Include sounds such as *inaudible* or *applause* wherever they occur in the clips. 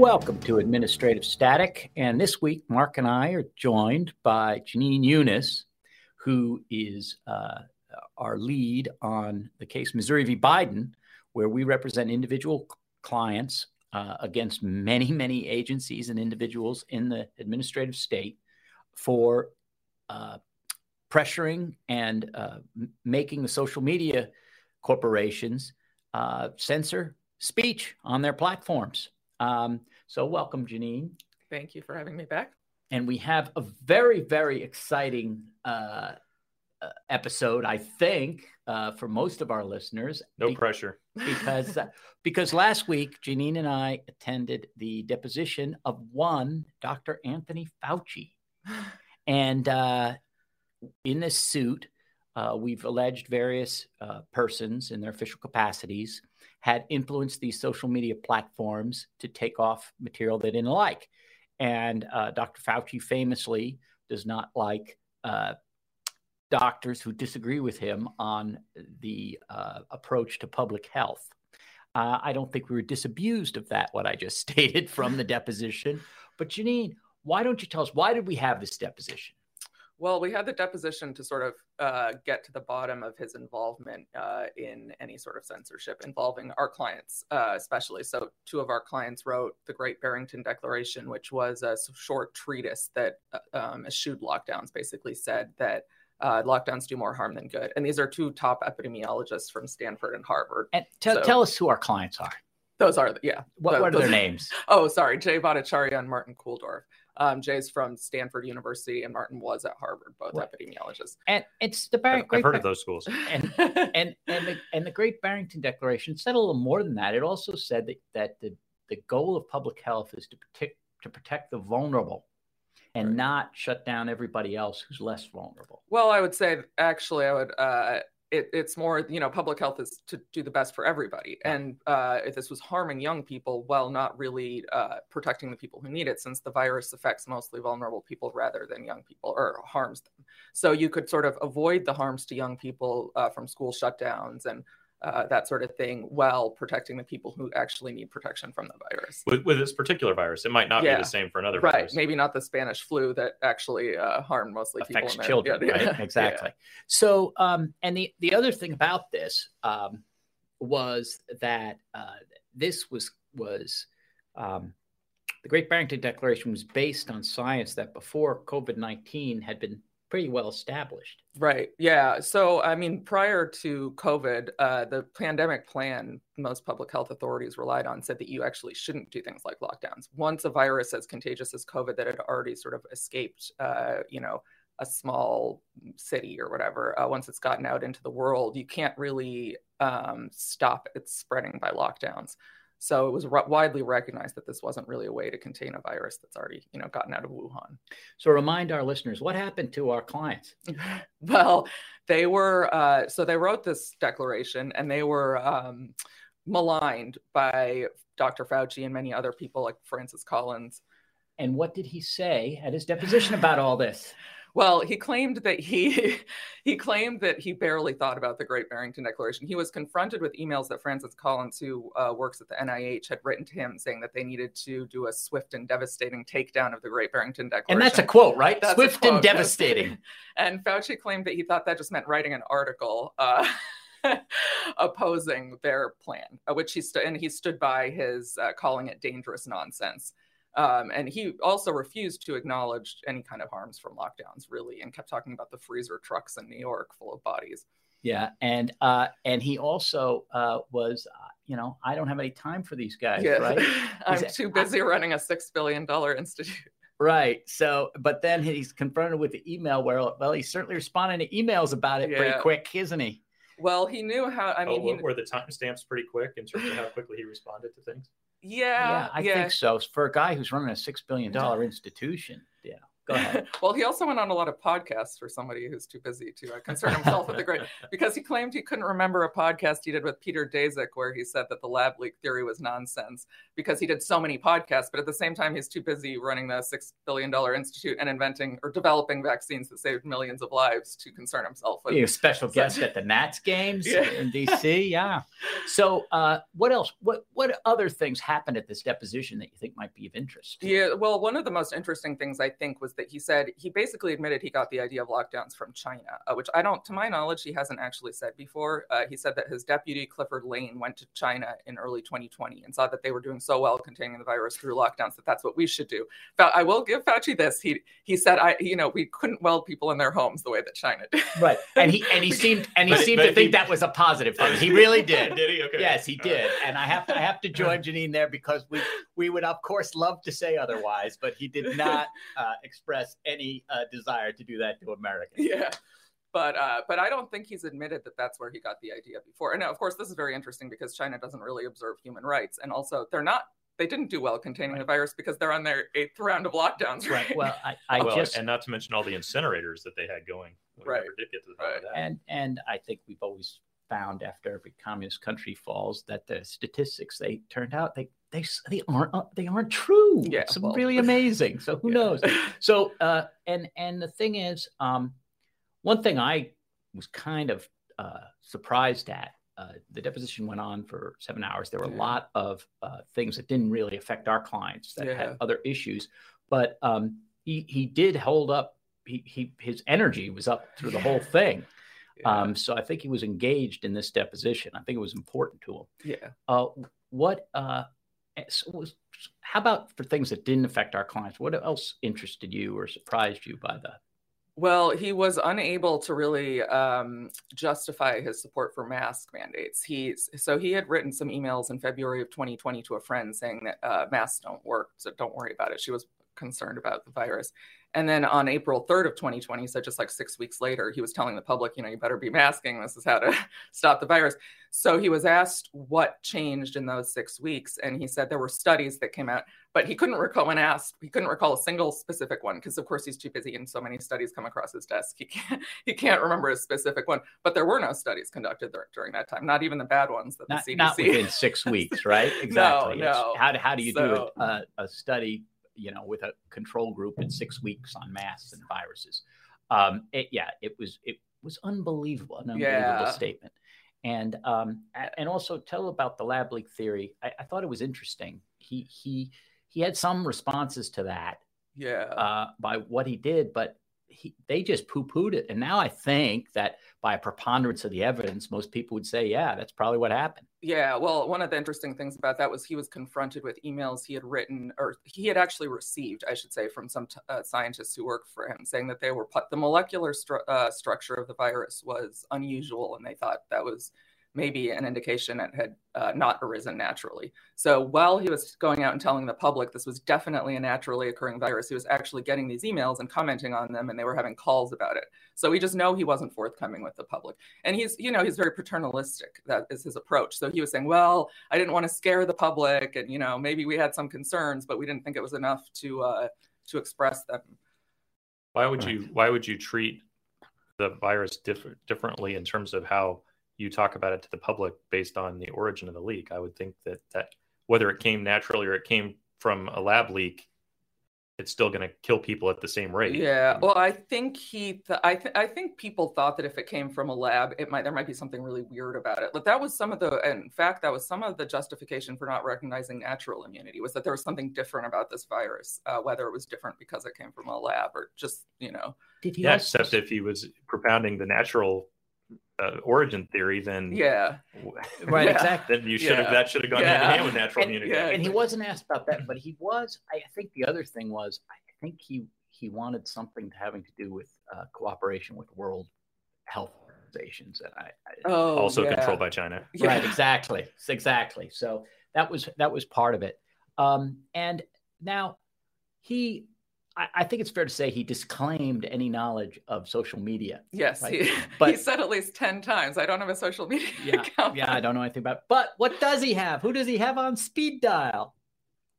Welcome to Administrative Static. And this week, Mark and I are joined by Janine Younes, who is uh, our lead on the case Missouri v. Biden, where we represent individual clients uh, against many, many agencies and individuals in the administrative state for uh, pressuring and uh, making the social media corporations uh, censor speech on their platforms. Um, so, welcome, Janine. Thank you for having me back. And we have a very, very exciting uh, uh, episode, I think, uh, for most of our listeners. No be- pressure. because uh, *laughs* because last week Janine and I attended the deposition of one Dr. Anthony Fauci, *sighs* and uh, in this suit, uh, we've alleged various uh, persons in their official capacities had influenced these social media platforms to take off material they didn't like, and uh, Dr. Fauci famously does not like. Uh, doctors who disagree with him on the uh, approach to public health. Uh, I don't think we were disabused of that, what I just *laughs* stated from the deposition. But Janine, why don't you tell us why did we have this deposition? Well, we had the deposition to sort of uh, get to the bottom of his involvement uh, in any sort of censorship involving our clients, uh, especially. So, two of our clients wrote the Great Barrington Declaration, which was a short treatise that uh, um, eschewed lockdowns, basically said that uh, lockdowns do more harm than good. And these are two top epidemiologists from Stanford and Harvard. And tell So- tell us who our clients are. Those are, the, yeah. What, the- what are their names? *laughs* Oh, sorry, Jay Bhattacharya and Martin Kulldorff. Um, Jay's from Stanford University, and Martin was at Harvard, both Right. epidemiologists. And it's the Bar- I've, I've heard Bar- of those schools. And and and the and the Great Barrington Declaration said a little more than that. It also said that that the the goal of public health is to protect to protect the vulnerable, and Right. not shut down everybody else who's less vulnerable. Well, I would say actually, I would. Uh, it, it's more, you know, public health is to do the best for everybody, and uh, if this was harming young people, well, not really uh, protecting the people who need it, since the virus affects mostly vulnerable people rather than young people or harms them. So you could sort of avoid the harms to young people uh, from school shutdowns and uh, that sort of thing, while protecting the people who actually need protection from the virus. With, with this particular virus, it might not Yeah. be the same for another Right, virus. maybe not the Spanish flu that actually uh, harmed mostly people. affects in their- children, yeah, right? *laughs* yeah, Exactly. So, um, and the the other thing about this um, was that uh, this was was um, the Great Barrington Declaration was based on science that before COVID nineteen had been pretty well established. Right. Yeah. So, I mean, prior to COVID, uh, the pandemic plan most public health authorities relied on said that you actually shouldn't do things like lockdowns. Once a virus as contagious as COVID that had already sort of escaped, uh, you know, a small city or whatever, uh, once it's gotten out into the world, you can't really um, stop its spreading by lockdowns. So it was r- widely recognized that this wasn't really a way to contain a virus that's already, you know, gotten out of Wuhan. So, remind our listeners what happened to our clients. *laughs* well, they were uh, so they wrote this declaration and they were um, maligned by Dr. Fauci and many other people like Francis Collins. And what did he say at his deposition about all this? *laughs* Well, he claimed that he *laughs* he claimed that he barely thought about the Great Barrington Declaration. He was confronted with emails that Francis Collins, who uh, works at the NIH, had written to him saying that they needed to do a swift and devastating takedown of the Great Barrington Declaration. And that's a quote, right? That's Swift and quote, yes. *laughs* devastating. And Fauci claimed that he thought that just meant writing an article uh, *laughs* opposing their plan, uh, which he stood and he stood by his uh, calling it dangerous nonsense. Um, and he also refused to acknowledge any kind of harms from lockdowns, really, and kept talking about the freezer trucks in New York full of bodies. Yeah, and uh, and he also uh, was, uh, you know, I don't have any time for these guys, Yeah, right? *laughs* I'm too busy running a six billion dollar institute. Right. So, but then he's confronted with the email where, well, he's certainly responding to emails about it pretty quick, isn't he? Well, he knew how. I mean, oh, he, were the timestamps pretty quick in terms of how quickly he responded to things? Yeah, yeah I think so. For a guy who's running a six billion dollar institution, yeah. Go ahead. *laughs* well, he also went on a lot of podcasts for somebody who's too busy to uh, concern himself with the great, *laughs* because he claimed he couldn't remember a podcast he did with Peter Daszak where he said that the lab leak theory was nonsense because he did so many podcasts, but at the same time he's too busy running the six billion dollar institute and inventing or developing vaccines that saved millions of lives to concern himself with. Being a special guest at *laughs* the Nats games Yeah. in DC, yeah. So, uh, what else? What what other things happened at this deposition that you think might be of interest? Yeah, well, one of the most interesting things I think was that he said he basically admitted he got the idea of lockdowns from China, uh, which I don't, to my knowledge, he hasn't actually said before. Uh, he said that his deputy Clifford Lane went to China in early 2020 and saw that they were doing so well containing the virus through lockdowns that that's what we should do. But I will give Fauci this. He he said, I you know we couldn't weld people in their homes the way that China did. Right, and he and he *laughs* seemed and he But- seemed but to think he- that was a positive thing. He really did. *laughs* did he? Okay. Yes, he All did, right. and I have to I have to join *laughs* Janine there because we we would of course love to say otherwise, but he did not uh, express any uh, desire to do that to Americans. *laughs* yeah but uh, but I don't think he's admitted that that's where he got the idea before. And of course, this is very interesting because China doesn't really observe human rights, and also they're not they didn't do well containing the virus because they're on their eighth round of lockdowns. Right. Well, I, I *laughs* well, just and not to mention all the incinerators that they had going. We Right. never did get to the bottom of that. and and I think we've always found after every communist country falls that the statistics they turned out they they they aren't uh, they aren't true. Yeah, it's well- really amazing. So who *laughs* Yeah. knows? *laughs* So uh, and and the thing is, um, one thing I was kind of uh, surprised at. Uh, the deposition went on for seven hours. There were a lot of uh, things that didn't really affect our clients that Yeah. had other issues, but um, he he did hold up. He, he his energy was up through the whole thing. Yeah. Um, so I think he was engaged in this deposition. I think it was important to him. yeah. Uh, what? How about for things that didn't affect our clients? What else interested you or surprised you by the? Well, he was unable to really um, justify his support for mask mandates. He so he had written some emails in February of 2020 to a friend saying that uh, masks don't work, so don't worry about it. She was concerned about the virus. And then on April 3rd of 2020, so just like six weeks later, he was telling the public, you know, you better be masking. This is how to *laughs* stop the virus. So he was asked what changed in those six weeks, and he said there were studies that came out, but he couldn't recall when asked. He couldn't recall a single specific one because, of course, he's too busy, and so many studies come across his desk. He can't *laughs* he can't remember a specific one. But there were no studies conducted dur- during that time, not even the bad ones that Not, the CDC. not within six *laughs* weeks, right? Exactly. It's- no. How do how do you So- do a, a study? You know, with a control group in six weeks on masks and viruses. Um, it, yeah, it was it was unbelievable, an unbelievable Yeah. statement. And um, and also tell about the lab leak theory. I, I thought it was interesting. He he he had some responses to that yeah. uh, by what he did, but he, they just poo pooed it. And now I think that by a preponderance of the evidence, most people would say, yeah, that's probably what happened. Yeah, well, one of the interesting things about that was he was confronted with emails he had written, or he had actually received, I should say, from some t- uh, scientists who work for him, saying that they were put, the molecular stru- uh, structure of the virus was unusual, and they thought that was maybe an indication it had uh, not arisen naturally. So while he was going out and telling the public this was definitely a naturally occurring virus, he was actually getting these emails and commenting on them, and they were having calls about it. So we just know he wasn't forthcoming with the public. And he's, you know, he's very paternalistic. That is his approach. So he was saying, well, I didn't want to scare the public, and you know, maybe we had some concerns, but we didn't think it was enough to uh, to express them. Why would you Why would you treat the virus diff- differently in terms of how you talk about it to the public based on the origin of the leak? I would think that that whether it came naturally or it came from a lab leak, it's still going to kill people at the same rate. Yeah. Well, I think he, th- I, th- I think people thought that if it came from a lab, it might there might be something really weird about it. But that was some of the, in fact, that was some of the justification for not recognizing natural immunity was that there was something different about this virus, uh, whether it was different because it came from a lab or just, you know, Did he Yeah, also- except if he was propounding the natural uh, origin theory, then yeah, *laughs* right, Yeah. exactly. then you should have Yeah. that should have gone hand in hand with natural And- immunity. yeah. and he wasn't asked about that, but he was. I think the other thing was, I think he he wanted something having to do with uh, cooperation with World Health Organizations, and I, I oh, also yeah. controlled by China. Yeah. right, exactly, exactly. So that was that was part of it. Um, and now he I, I think it's fair to say he disclaimed any knowledge of social media. Yes, Right. he, *laughs* But- he said at least 10 times, I don't have a social media Yeah, *laughs* account. yeah, I don't know anything about. It. But what does he have? Who does he have on speed dial?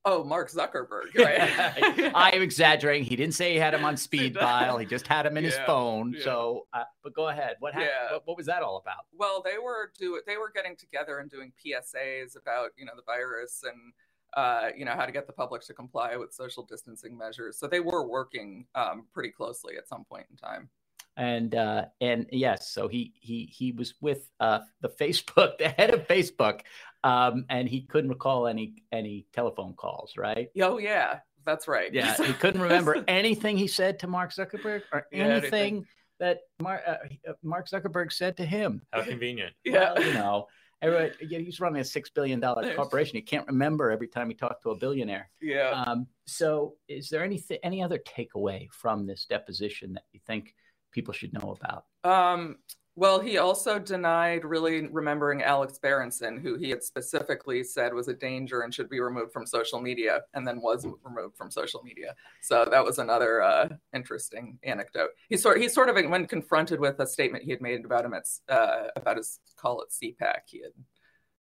Oh, Mark Zuckerberg. *laughs* Right. I am exaggerating. He didn't say he had him on speed dial. He just had him in his phone. yeah. So, uh, but go ahead. What happened? Yeah. What, what was that all about? well, they were do they were getting together and doing PSAs about, you know, the virus and uh, you know, how to get the public to comply with social distancing measures. So they were working um, pretty closely at some point in time. And uh, and yes, so he he he was with uh, the Facebook, *laughs* the head of Facebook, um, and he couldn't recall any any telephone calls, right? Oh yeah, that's right. Yeah, *laughs* he couldn't remember *laughs* anything he said to Mark Zuckerberg or Yeah, anything anything. that Mark uh, uh, Mark Zuckerberg said to him. How convenient. yeah. Well, you know, everybody, yeah, he's running a six billion dollar corporation. He can't remember every time he talked to a billionaire. yeah. Um, so, is there anything, any other takeaway from this deposition that you think people should know about? Um, well, he also denied really remembering Alex Berenson, who he had specifically said was a danger and should be removed from social media, and then was removed from social media. So that was another uh, interesting anecdote. He sort he sort of when confronted with a statement he had made about him at uh, about his call at CPAC, he had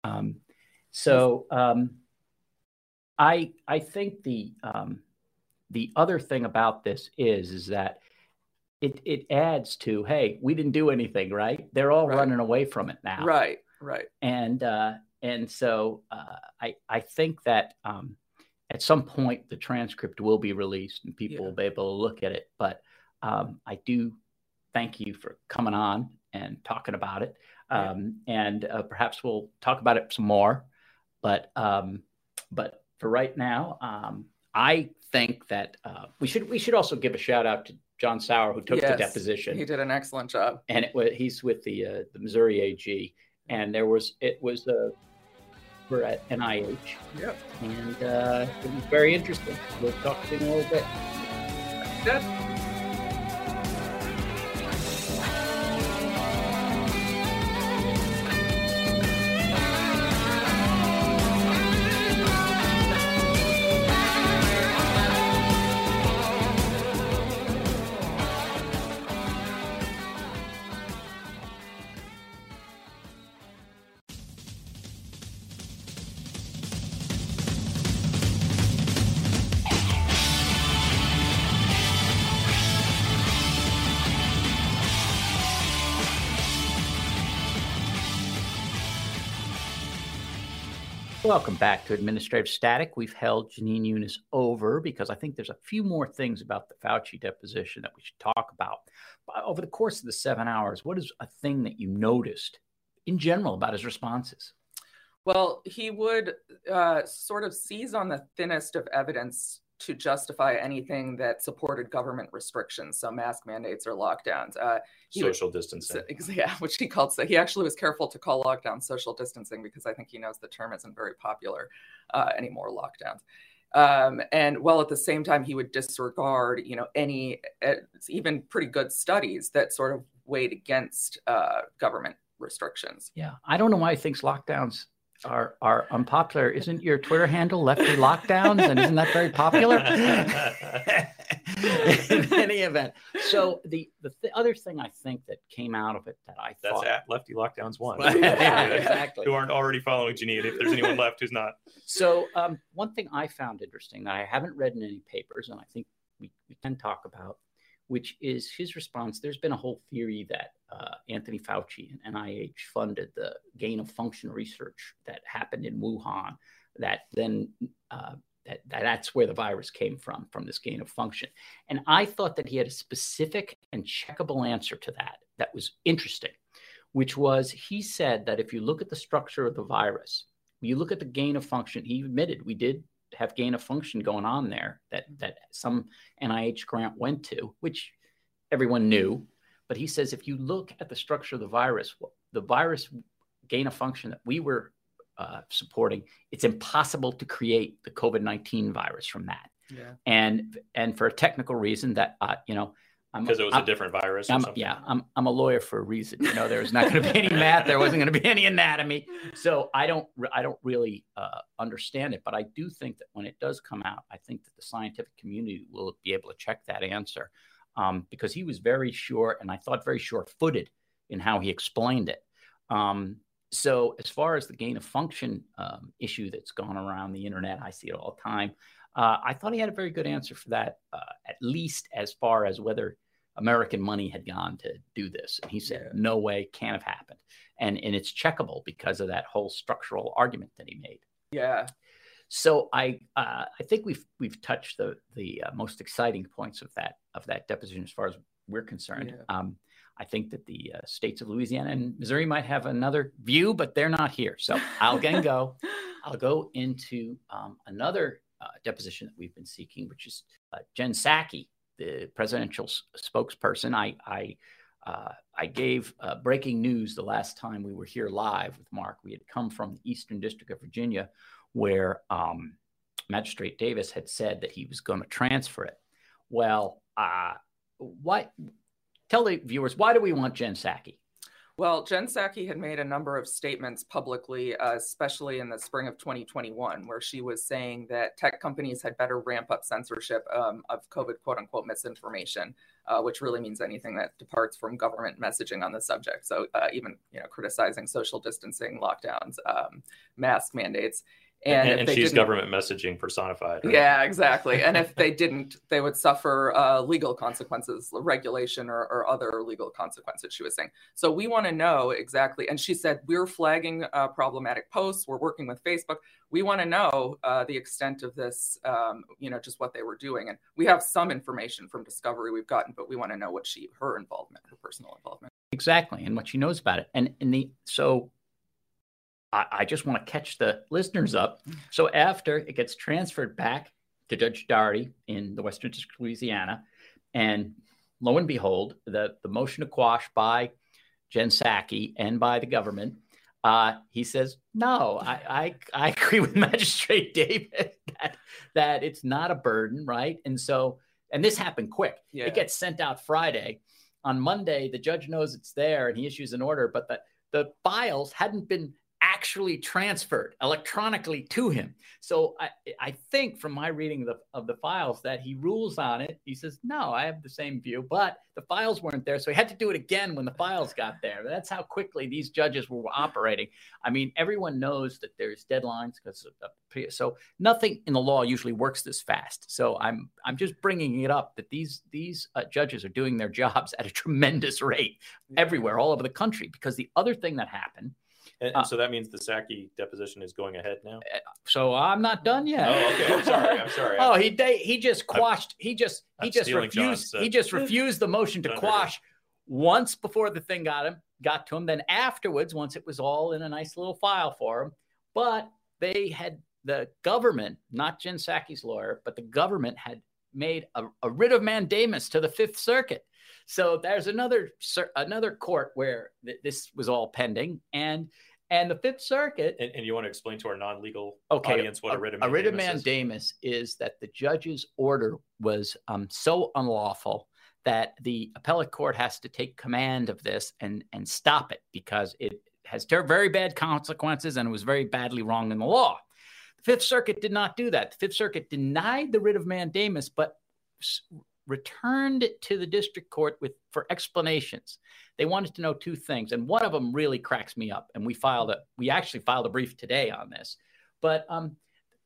Um, so, um, I I think the um, the other thing about this is is that it it adds to hey, we didn't do anything, right? They're all Right. running away from it now, right, right, and uh, and so uh, I I think that um, at some point the transcript will be released and people Yeah. will be able to look at it. But um, I do thank you for coming on and talking about it, Yeah. um, and uh, perhaps we'll talk about it some more. But um, but for right now, um, I think that uh, we should we should also give a shout out to John Sauer who took the deposition He did an excellent job. and it was he's with the uh, the Missouri AG, and there was it was uh, we're at NIH, Yep. and uh, it was very interesting. We'll talk to him in a little bit. Good. Welcome back to Administrative Static. We've held Janine Younes over because I think there's a few more things about the Fauci deposition that we should talk about. But over the course of the seven hours, what is a thing that you noticed in general about his responses? Well, he would uh, sort of seize on the thinnest of evidence to justify anything that supported government restrictions, so mask mandates or lockdowns. Uh, he would- Social distancing. so- *laughs* yeah, which he called so. He actually was careful to call lockdown social distancing because I think he knows the term isn't very popular uh, anymore. Lockdowns. Um, and while at the same time he would disregard, you know, any uh, even pretty good studies that sort of weighed against uh, government restrictions. Yeah, I don't know why he thinks lockdowns are are unpopular. Isn't your Twitter handle Lefty Lockdowns, and isn't that very popular? *laughs* In any event, so the the th- other thing I think that came out of it that I That's thought at Lefty Lockdowns one. *laughs* Yeah, exactly. Who aren't already following Janine? If there's anyone left who's not, So, um, one thing I found interesting that I haven't read in any papers, and I think we, we can talk about, which is his response. There's been a whole theory that uh, Anthony Fauci and NIH funded the gain of function research that happened in Wuhan, that then uh, that, that that's where the virus came from, from this gain of function. And I thought that he had a specific and checkable answer to that that was interesting, which was he said that if you look at the structure of the virus, you look at the gain of function, he admitted we did have gain of function going on there that that some NIH grant went to, which everyone knew. But he says if you look at the structure of the virus, the virus gain of function that we were uh, supporting, it's impossible to create the COVID nineteen virus from that Yeah. and and for a technical reason that uh, you know because it was I'm- a different virus. I'm, something? yeah, I'm I'm a lawyer for a reason. You know, there's not going to be any math. There wasn't going to be any anatomy. So I don't I don't really uh, understand it. But I do think that when it does come out, I think that the scientific community will be able to check that answer um, because he was very sure, and I thought very sure-footed in how he explained it. Um, so as far as the gain of function um, issue that's gone around the internet, I see it all the time. Uh, I thought he had a very good answer for that, uh, at least as far as whether American money had gone to do this. And he said, Yeah. no way, can't have happened. And, and it's checkable because of that whole structural argument that he made. Yeah. So I uh, I think we've we've touched the the uh, most exciting points of that of that deposition as far as we're concerned. Yeah. Um, I think that the uh, states of Louisiana and Missouri might have another view, but they're not here. So I'll again go. *laughs* I'll go into um, another uh, deposition that we've been seeking, which is uh, Jen Psaki, the presidential s- spokesperson. I I, uh, I gave uh, breaking news the last time we were here live with Mark. We had come from the Eastern District of Virginia, where um, Magistrate Davis had said that he was going to transfer it. Well, uh, why? Tell the viewers why do we want Jen Psaki? Well, Jen Psaki had made a number of statements publicly, uh, especially in the spring of 2021, where she was saying that tech companies had better ramp up censorship um, of COVID quote unquote misinformation, uh, which really means anything that departs from government messaging on the subject. So uh, even you know criticizing social distancing, lockdowns, um, mask mandates, And, if and they she's government messaging personified. right? Yeah, exactly. And if they didn't, they would suffer uh, legal consequences, regulation, or, or other legal consequences, she was saying. So we want to know exactly. And she said, We're flagging uh, problematic posts. We're working with Facebook. We want to know uh, the extent of this, um, you know, just what they were doing. And we have some information from Discovery we've gotten, but we want to know what she, her involvement, her personal involvement. Exactly, and what she knows about it. And in the so I, I just want to catch the listeners up. So after it gets transferred back to Judge Doherty in the Western District of Louisiana, and lo and behold, the, the motion to quash by Jen Psaki and by the government, uh, he says, no, I, I, I *laughs* agree with Magistrate Davis *laughs* that, that it's not a burden, right? And so, and this happened quick. Yeah. It gets sent out Friday. On Monday, the judge knows it's there and he issues an order, but the, the files hadn't been actually transferred electronically to him. So I, I think from my reading of the, of the files that he rules on it. He says, no, I have the same view, but the files weren't there. So he had to do it again when the files got there. That's how quickly these judges were operating. I mean, everyone knows that there's deadlines because so nothing in the law usually works this fast. So I'm I'm just bringing it up that these these uh, judges are doing their jobs at a tremendous rate everywhere, all over the country. Because the other thing that happened, And, Uh, so that means the Psaki deposition is going ahead now. so I'm not done yet. Oh, okay. I'm sorry. I'm sorry. *laughs* Oh, he they, he just quashed. He just he I'm just refused. John's, uh, he just refused the motion to quash once before the thing got him got to him. Then afterwards, once it was all in a nice little file for him, but they had the government, not Jen Psaki's lawyer, but the government had made a, a writ of mandamus to the Fifth Circuit. So there's another another court where th- this was all pending, and and the Fifth Circuit And, and you want to explain to our non-legal okay, audience what a, writ of a writ of mandamus is? is that the judge's order was um, so unlawful that the appellate court has to take command of this and and stop it because it has ter- very bad consequences and it was very badly wrong in the law. The Fifth Circuit did not do that. The Fifth Circuit denied the writ of mandamus, but returned it to the district court with for explanations. They wanted to know two things, and one of them really cracks me up. And we filed a we actually filed a brief today on this, but um,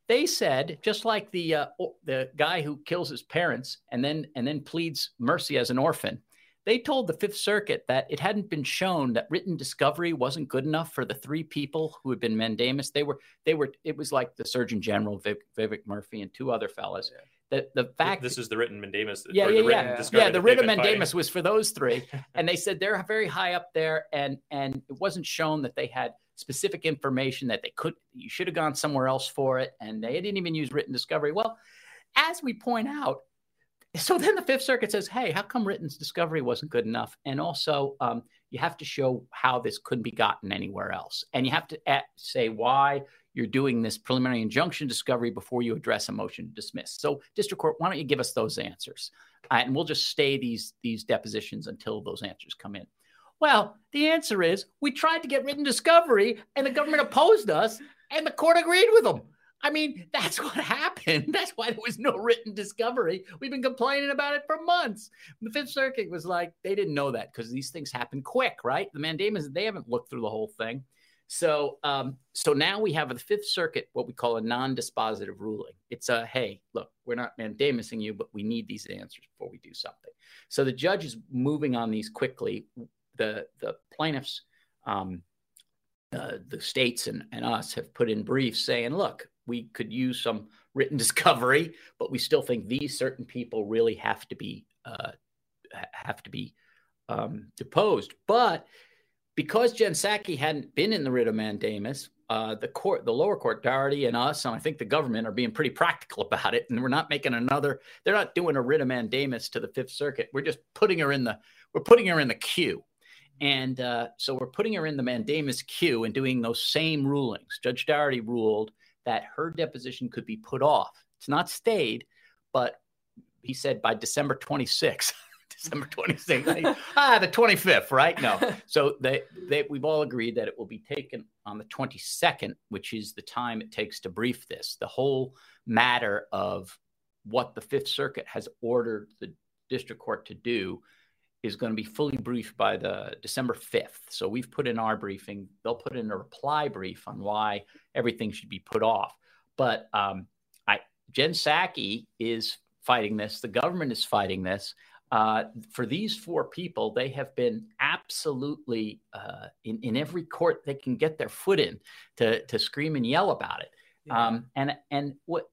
they said just like the uh, the guy who kills his parents and then and then pleads mercy as an orphan. They told the Fifth Circuit that it hadn't been shown that written discovery wasn't good enough for the three people who had been mandamus. They were they were it was like the Surgeon General Viv, Vivek Murthy and two other fellas. The the fact This is the written mandamus. yeah, yeah, the written yeah. yeah, the that writ they've of been fighting. mandamus was for those three, and they said they're very high up there, and and it wasn't shown that they had specific information that they could. You should have gone somewhere else for it, and they didn't even use written discovery. Well, as we point out, so then the Fifth Circuit says, "Hey, how come written discovery wasn't good enough?" And also, um, you have to show how this couldn't be gotten anywhere else. And you have to at, say why you're doing this preliminary injunction discovery before you address a motion to dismiss. So, district court, why don't you give us those answers? Uh, and we'll just stay these these depositions until those answers come in. Well, the answer is we tried to get written discovery and the government opposed us and the court agreed with them. I mean, that's what happened. *laughs* That's why there was no written discovery. We've been complaining about it for months. The Fifth Circuit was like, they didn't know that because these things happen quick, right? The mandamus, they haven't looked through the whole thing. So, um, so now we have the Fifth Circuit, what we call a non-dispositive ruling. It's a hey, look, we're not mandamusing you, but we need these answers before we do something. So the judge is moving on these quickly. The the plaintiffs, um, uh, the states and, and us have put in briefs saying, look, we could use some written *laughs* discovery, but we still think these certain people really have to be uh, have to be um, deposed. But because Jen Psaki hadn't been in the writ of mandamus, uh, the court, the lower court, Daugherty and us, and I think the government are being pretty practical about it. And we're not making another. They're not doing a writ of mandamus to the Fifth Circuit. We're just putting her in the. We're putting her in the queue. And uh, so we're putting her in the mandamus queue and doing those same rulings. Judge Daugherty ruled that her deposition could be put off. It's not stayed, but he said by December 26th. *laughs* December 26th. ah, the 25th, right? No. So they, they, we've all agreed that it will be taken on the 22nd, which is the time it takes to brief this. The whole matter of what the Fifth Circuit has ordered the district court to do is going to be fully briefed by the December 5th. So we've put in our briefing. They'll put in a reply brief on why everything should be put off. But um, I, Jen Psaki is fighting this. The government is fighting this. Uh, for these four people, they have been absolutely uh, in, in every court they can get their foot in to, to scream and yell about it. Yeah. Um, and and what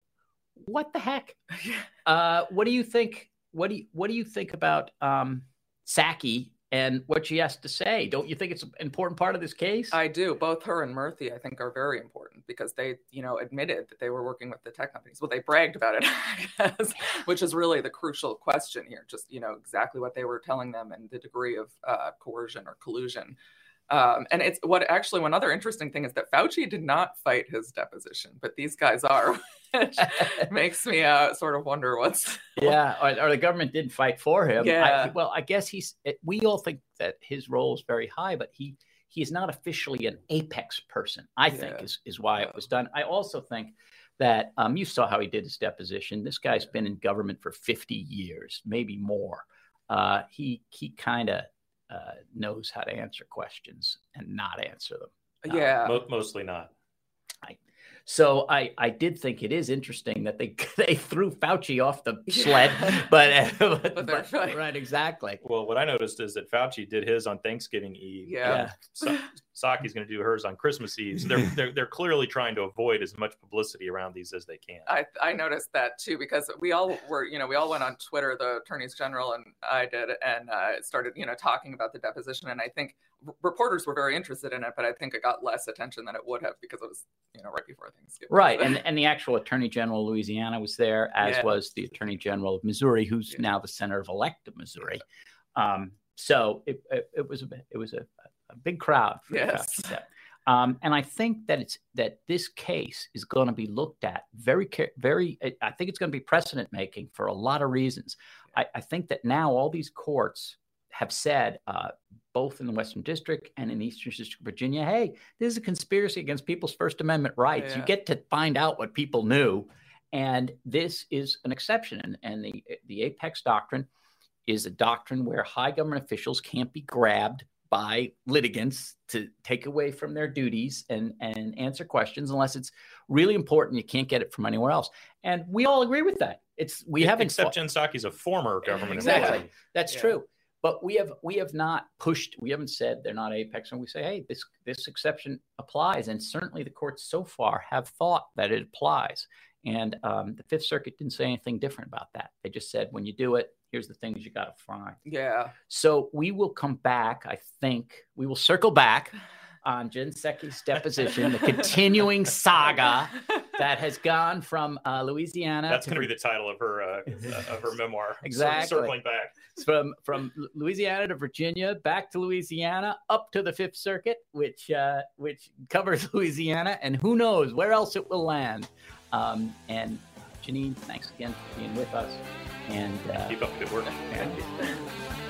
what the heck? *laughs* uh, what do you think? What do you what do you think about um, Psaki and what she has to say. Don't you think it's an important part of this case? I do. Both her and Murthy, I think, are very important because they, you know, admitted that they were working with the tech companies. Well, they bragged about it, *laughs* guess, which is really the crucial question here. Just, you know, exactly what they were telling them and the degree of uh, coercion or collusion. Um, and it's what actually one other interesting thing is that Fauci did not fight his deposition, but these guys are, *laughs* which *laughs* makes me uh, sort of wonder what's. *laughs* yeah, or, or, the government didn't fight for him. Yeah. I, well, I guess he's. We all think that his role is very high, but he he is not officially an apex person. I think yeah. is is why it was done. I also think that um, you saw how he did his deposition. This guy's been in government for fifty years, maybe more. Uh, he he kind of uh, knows how to answer questions and not answer them. Yeah, um, mostly not. So I, I did think it is interesting that they *laughs* they threw Fauci off the *laughs* sled, but, *laughs* but, but, but right, exactly. Well, what I noticed is that Fauci did his on Thanksgiving Eve. Yeah, so, Psaki's going to do hers on Christmas Eve. So they're, they're they're clearly trying to avoid as much publicity around these as they can. I I noticed that too because we all were you know we all went on Twitter, the attorneys general and I did, and uh, started you know talking about the deposition, and I think reporters were very interested in it, but I think it got less attention than it would have because it was, you know, right before Thanksgiving. Right, and *laughs* and the actual Attorney General of Louisiana was there, as yeah. was the Attorney General of Missouri, who's yeah. now the Senator of elect of Missouri. Um, so it, it, it, was a it was a, a big crowd. yes. Um, and I think that it's that this case is going to be looked at very, very. I think it's going to be precedent making for a lot of reasons. I, I think that now all these courts have said, uh, both in the Western District and in the Eastern District of Virginia, hey, this is a conspiracy against people's First Amendment rights. Yeah. You get to find out what people knew. And this is an exception. And, and the, the Apex Doctrine is a doctrine where high government officials can't be grabbed by litigants to take away from their duties and, and answer questions unless it's really important. You can't get it from anywhere else. And we all agree with that. It's we haven't except Jen Psaki's a former government exactly. Employee. That's yeah. true. But we have we have not pushed. We haven't said they're not apex, and we say, hey, this this exception applies, and certainly the courts so far have thought that it applies. And um, the Fifth Circuit didn't say anything different about that. They just said, when you do it, here's the things you got to find. Yeah. So we will come back. I think we will circle back on Jen Psaki's deposition, the continuing saga *laughs* that has gone from uh, Louisiana. That's going to be the title of her uh, *laughs* of her memoir. Exactly. Circling back from from Louisiana to Virginia, back to Louisiana, up to the Fifth Circuit, which uh, which covers *laughs* Louisiana, and who knows where else it will land. Um, and Janine, thanks again for being with us. And uh, keep up the good work. Thank you. *laughs*